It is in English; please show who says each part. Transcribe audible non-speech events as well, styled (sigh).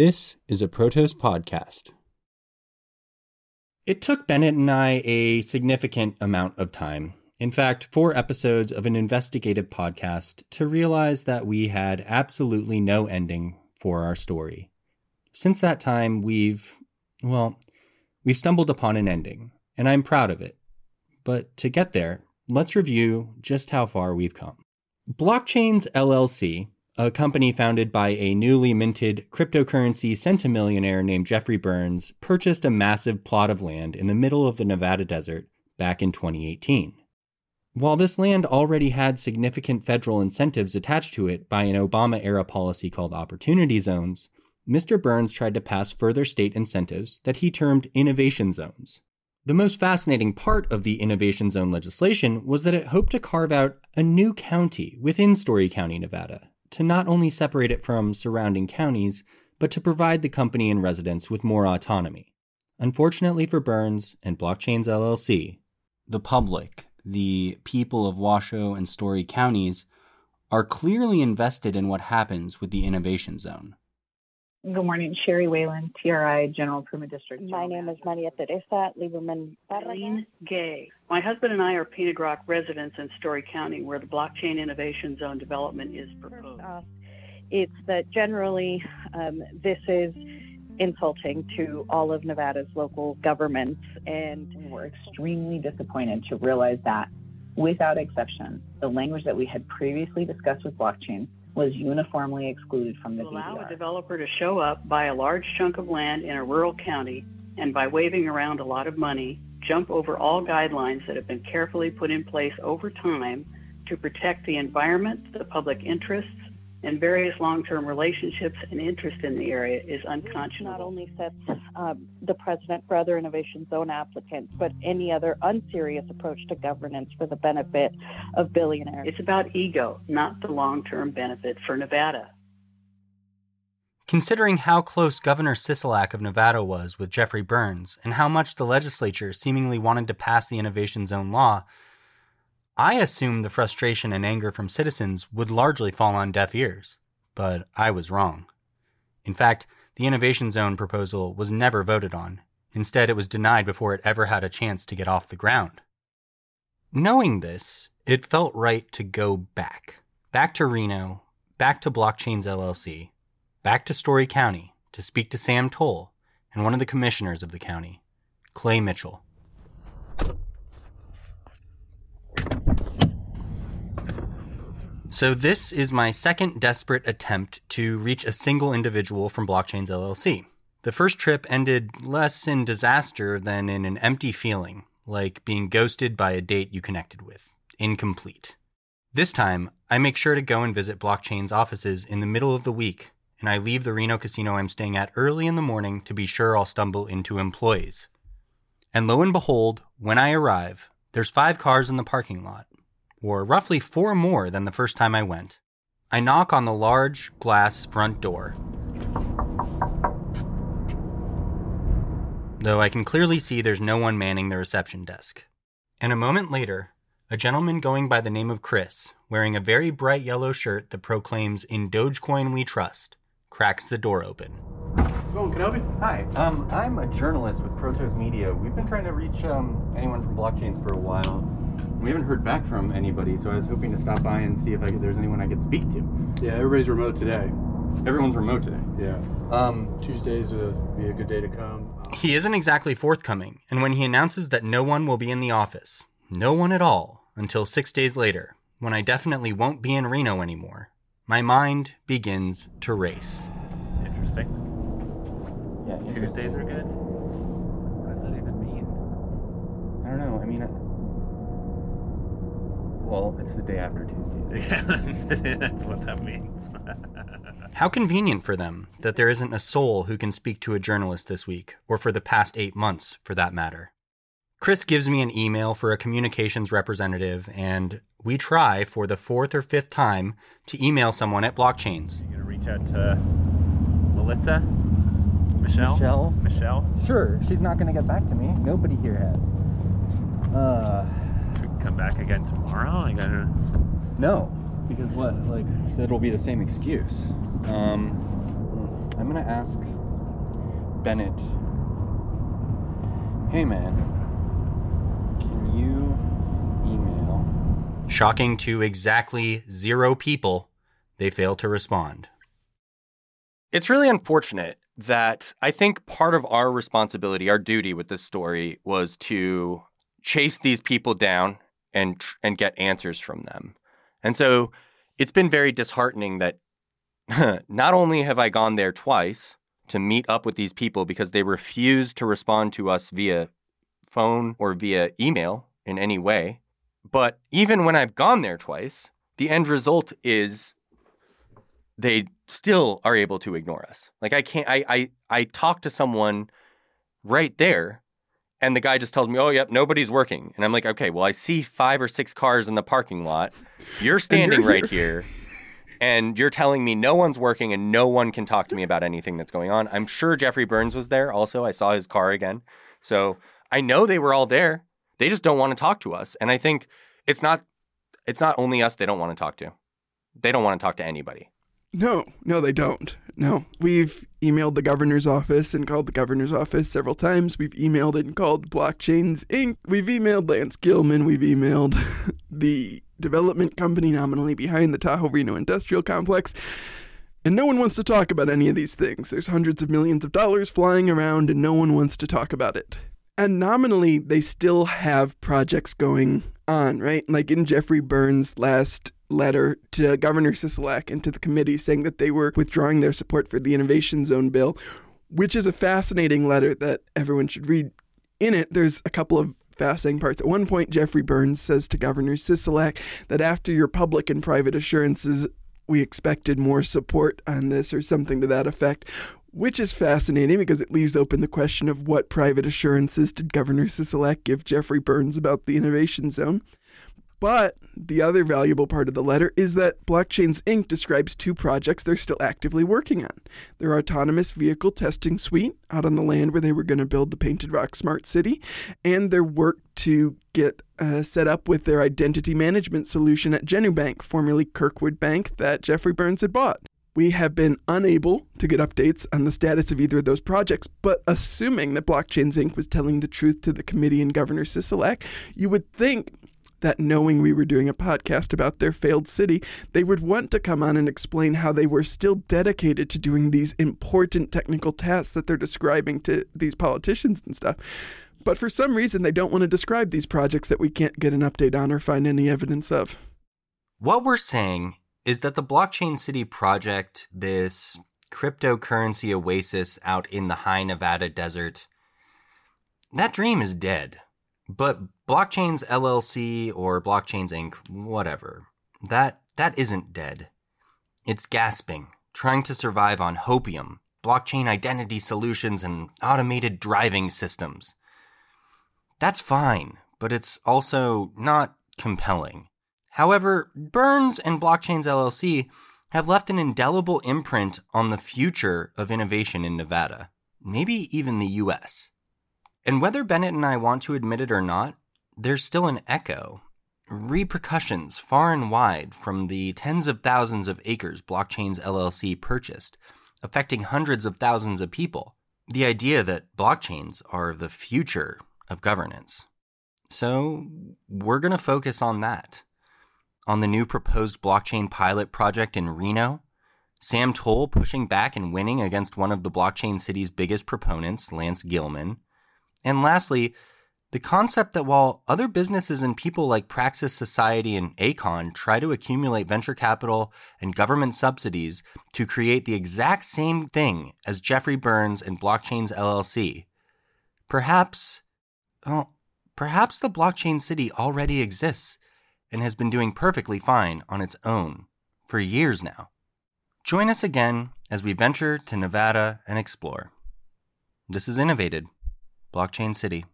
Speaker 1: This is a Protos podcast.
Speaker 2: It took Bennett and I a significant amount of time, in fact, four episodes of an investigative podcast, to realize that we had absolutely no ending for our story. Since that time, we've, well, we've stumbled upon an ending, and I'm proud of it. But to get there, let's review just how far we've come. Blockchains LLC a company founded by a newly minted cryptocurrency centimillionaire named Jeffrey Berns, purchased a massive plot of land in the middle of the Nevada desert back in 2018. While this land already had significant federal incentives attached to it by an Obama era policy called Opportunity Zones, Mr. Berns tried to pass further state incentives that he termed innovation zones. The most fascinating part of the innovation zone legislation was that it hoped to carve out a new county within Storey County, Nevada, to not only separate it from surrounding counties, but to provide the company and residents with more autonomy. Unfortunately for Berns and Blockchains LLC,
Speaker 1: the public, the people of Washoe and Storey counties, are clearly invested in what happens with the innovation zone.
Speaker 3: Good morning, Sherry Whalen, TRI General Improvement District.
Speaker 4: My name is Maria Teresa Lieberman
Speaker 5: Barragan. Gay. My husband and I are Painted Rock residents in Storey County, where the blockchain innovation zone development is proposed. Uh,
Speaker 4: it's that generally um, this is insulting to all of Nevada's local governments, and
Speaker 3: we're extremely disappointed to realize that, without exception, the language that we had previously discussed with blockchain was uniformly excluded from the
Speaker 5: to allow
Speaker 3: DVR.
Speaker 5: a developer to show up, buy a large chunk of land in a rural county, and by waving around a lot of money, jump over all guidelines that have been carefully put in place over time to protect the environment, the public interests, and various long-term relationships and interest in the area is unconscionable.
Speaker 4: Not only sets um, the precedent for other innovation zone applicants, but any other unserious approach to governance for the benefit of billionaires.
Speaker 5: It's about ego, not the long-term benefit for Nevada.
Speaker 2: Considering how close Governor Sisolak of Nevada was with Jeffrey Berns and how much the legislature seemingly wanted to pass the innovation zone law, I assumed the frustration and anger from citizens would largely fall on deaf ears, but I was wrong. In fact, the Innovation Zone proposal was never voted on. Instead, it was denied before it ever had a chance to get off the ground. Knowing this, it felt right to go back. Back to Reno, back to Blockchains LLC, back to Storey County to speak to Sam Toll and one of the commissioners of the county, Clay Mitchell. So, this is my second desperate attempt to reach a single individual from Blockchains LLC. The first trip ended less in disaster than in an empty feeling, like being ghosted by a date you connected with. Incomplete. This time, I make sure to go and visit Blockchain's offices in the middle of the week, and I leave the Reno casino I'm staying at early in the morning to be sure I'll stumble into employees. And lo and behold, when I arrive, there's five cars in the parking lot or roughly four more than the first time I went. I knock on the large glass front door. Though I can clearly see there's no one manning the reception desk. And a moment later, a gentleman going by the name of Chris, wearing a very bright yellow shirt that proclaims In Dogecoin We Trust, cracks the door open.
Speaker 6: Can I help you?
Speaker 2: Hi, um, I'm a journalist with Protos Media. We've been trying to reach um, anyone from blockchains for a while. We haven't heard back from anybody, so I was hoping to stop by and see if I could, there's anyone I could speak to.
Speaker 6: Yeah, everybody's remote today.
Speaker 2: Everyone's remote today.
Speaker 6: Yeah.
Speaker 2: Um,
Speaker 6: Tuesdays would be a good day to come.
Speaker 2: He isn't exactly forthcoming, and when he announces that no one will be in the office, no one at all, until six days later, when I definitely won't be in Reno anymore, my mind begins to race.
Speaker 7: Interesting.
Speaker 2: Yeah,
Speaker 7: Tuesdays are good. What does that even mean?
Speaker 2: I don't know. I mean, well, it's the day after Tuesday. (laughs)
Speaker 7: Yeah, that's what that means. (laughs)
Speaker 2: How convenient for them that there isn't a soul who can speak to a journalist this week, or for the past eight months, for that matter. Chris gives me an email for a communications representative, and we try for the fourth or fifth time to email someone at Blockchains.
Speaker 7: You're gonna reach out to Melissa? Michelle?
Speaker 2: Michelle?
Speaker 7: Michelle?
Speaker 2: Sure, she's not going to get back to me. Nobody here has. Uh,
Speaker 7: Should we come back again tomorrow? Like, I don't
Speaker 2: no, because what? Like, it'll be the same excuse. Um, I
Speaker 8: I'm going to ask Bennett Hey, man, can you email?
Speaker 2: Shocking to exactly zero people, they fail to respond.
Speaker 8: It's really unfortunate that I think part of our responsibility, our duty with this story was to chase these people down and and get answers from them. And so it's been very disheartening that (laughs) not only have I gone there twice to meet up with these people because they refused to respond to us via phone or via email in any way, but even when I've gone there twice, the end result is they still are able to ignore us. Like I can't I I I talk to someone right there and the guy just tells me, "Oh, yep, nobody's working." And I'm like, "Okay, well, I see five or six cars in the parking lot. You're standing
Speaker 9: you're
Speaker 8: right here, and you're telling me no one's working and no one can talk to me about anything that's going on." I'm sure Jeffrey Berns was there. Also, I saw his car again, so I know they were all there. They just don't want to talk to us, and I think it's not it's not only us they don't want to talk to. They don't want to talk to anybody.
Speaker 9: No, no, they don't. No. We've emailed the governor's office and called the governor's office several times. We've emailed and called Blockchains Inc. We've emailed Lance Gilman. We've emailed (laughs) the development company nominally behind the Tahoe Reno Industrial Complex. And no one wants to talk about any of these things. There's hundreds of millions of dollars flying around, and no one wants to talk about it. And nominally, they still have projects going on, right? Like in Jeffrey Berns' last letter to Governor Sisolak and to the committee saying that they were withdrawing their support for the Innovation Zone bill, which is a fascinating letter that everyone should read. In it, there's a couple of fascinating parts. At one point, Jeffrey Berns says to Governor Sisolak that after your public and private assurances, we expected more support on this or something to that effect, which is fascinating because it leaves open the question of what private assurances did Governor Sisolak give Jeffrey Berns about the Innovation Zone. But the other valuable part of the letter is that Blockchains Inc. describes two projects they're still actively working on their autonomous vehicle testing suite out on the land where they were going to build the Painted Rock Smart City, and their work to get uh, set up with their identity management solution at Genubank, formerly Kirkwood Bank, that Jeffrey Berns had bought. We have been unable to get updates on the status of either of those projects, but assuming that Blockchains Inc. was telling the truth to the committee and Governor Sisolak, you would think that knowing we were doing a podcast about their failed city, they would want to come on and explain how they were still dedicated to doing these important technical tasks that they're describing to these politicians and stuff. But for some reason, they don't want to describe these projects that we can't get an update on or find any evidence of.
Speaker 2: What we're saying is that the Blockchain City project, this cryptocurrency oasis out in the high Nevada desert, that dream is dead. But Blockchains LLC or Blockchains Inc., whatever, that that isn't dead. It's gasping, trying to survive on hopium, blockchain identity solutions, and automated driving systems. That's fine, but it's also not compelling. However, Berns and Blockchains LLC have left an indelible imprint on the future of innovation in Nevada, maybe even the US. And whether Bennett and I want to admit it or not, there's still an echo, repercussions far and wide from the tens of thousands of acres Blockchains LLC purchased, affecting hundreds of thousands of people. The idea that blockchains are the future of governance. So, we're going to focus on that. On the new proposed blockchain pilot project in Reno, Sam Toll pushing back and winning against one of the blockchain city's biggest proponents, Lance Gilman. And lastly, the concept that while other businesses and people like Praxis Society and Akon try to accumulate venture capital and government subsidies to create the exact same thing as Jeffrey Berns and Blockchains LLC, perhaps, oh, perhaps the blockchain city already exists and has been doing perfectly fine on its own for years now. Join us again as we venture to Nevada and explore. This is Innovated, Blockchain City.